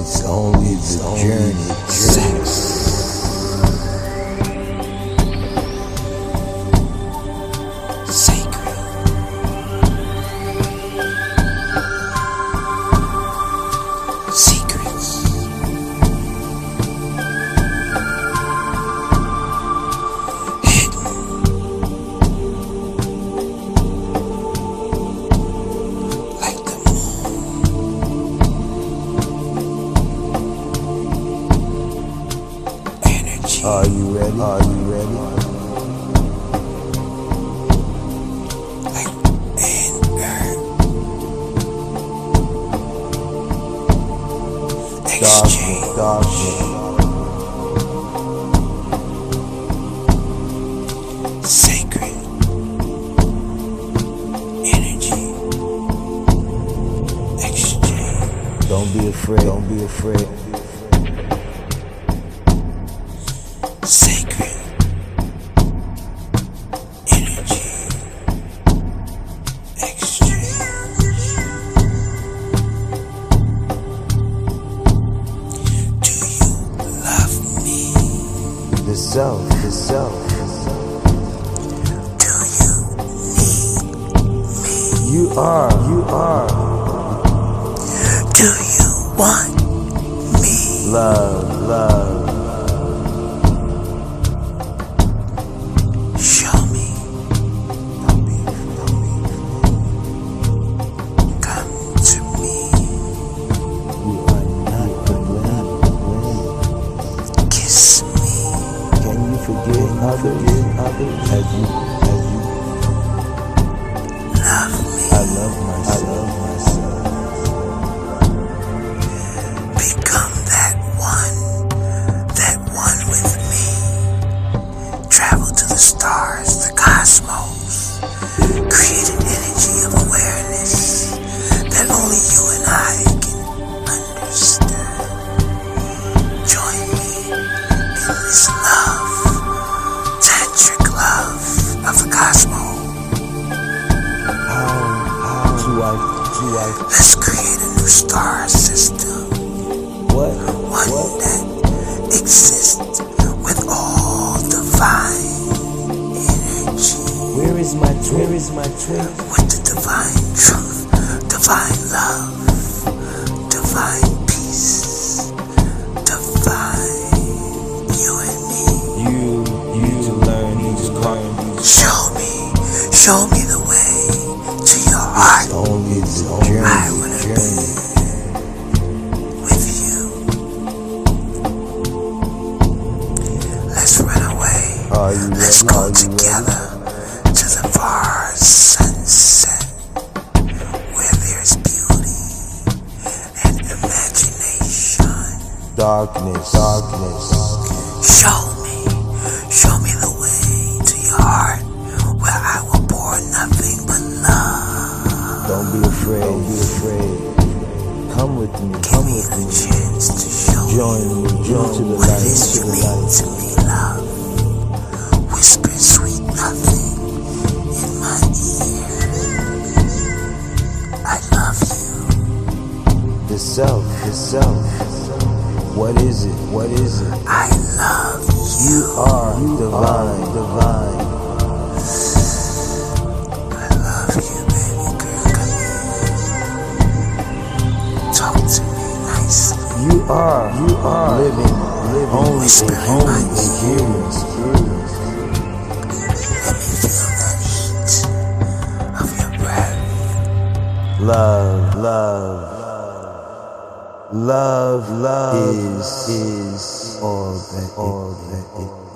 It's only the journey. Sex. Are you ready? Are you ready? Exchange. Sacred. Energy. Exchange. Don't be afraid. Don't be afraid. Sacred. Energy. Exchange. Do you love me? The self, the self. Do you need me? You are, you are. Do you want me? Love, love. I love myself. Become that one. That one with me. Travel to the stars, the cosmos. Let's create a new star system. what, one what? that exists with all divine energy, Where is my twin? Where is my twin? with the divine truth, divine love, divine peace, divine you and me. You, you need learn, need learn, Show me, show me the Let's go Are you ready? together to the far sunset where there's beauty and imagination. Darkness, darkness. Show me, show me the way to your heart where I will pour nothing but love. Don't be afraid, don't be afraid. Come with me, Give come me with the me. chance to show Join me, join to the what light, it is to the light. You. The self, self. What is it? What is it? I love you. You are divine, divine. I love you, baby girl. Come here. Talk to me nicely. You are, you are living, living only in only experience, experience. Let me feel the heat of your breath. Love, love, love, love is is all that all that it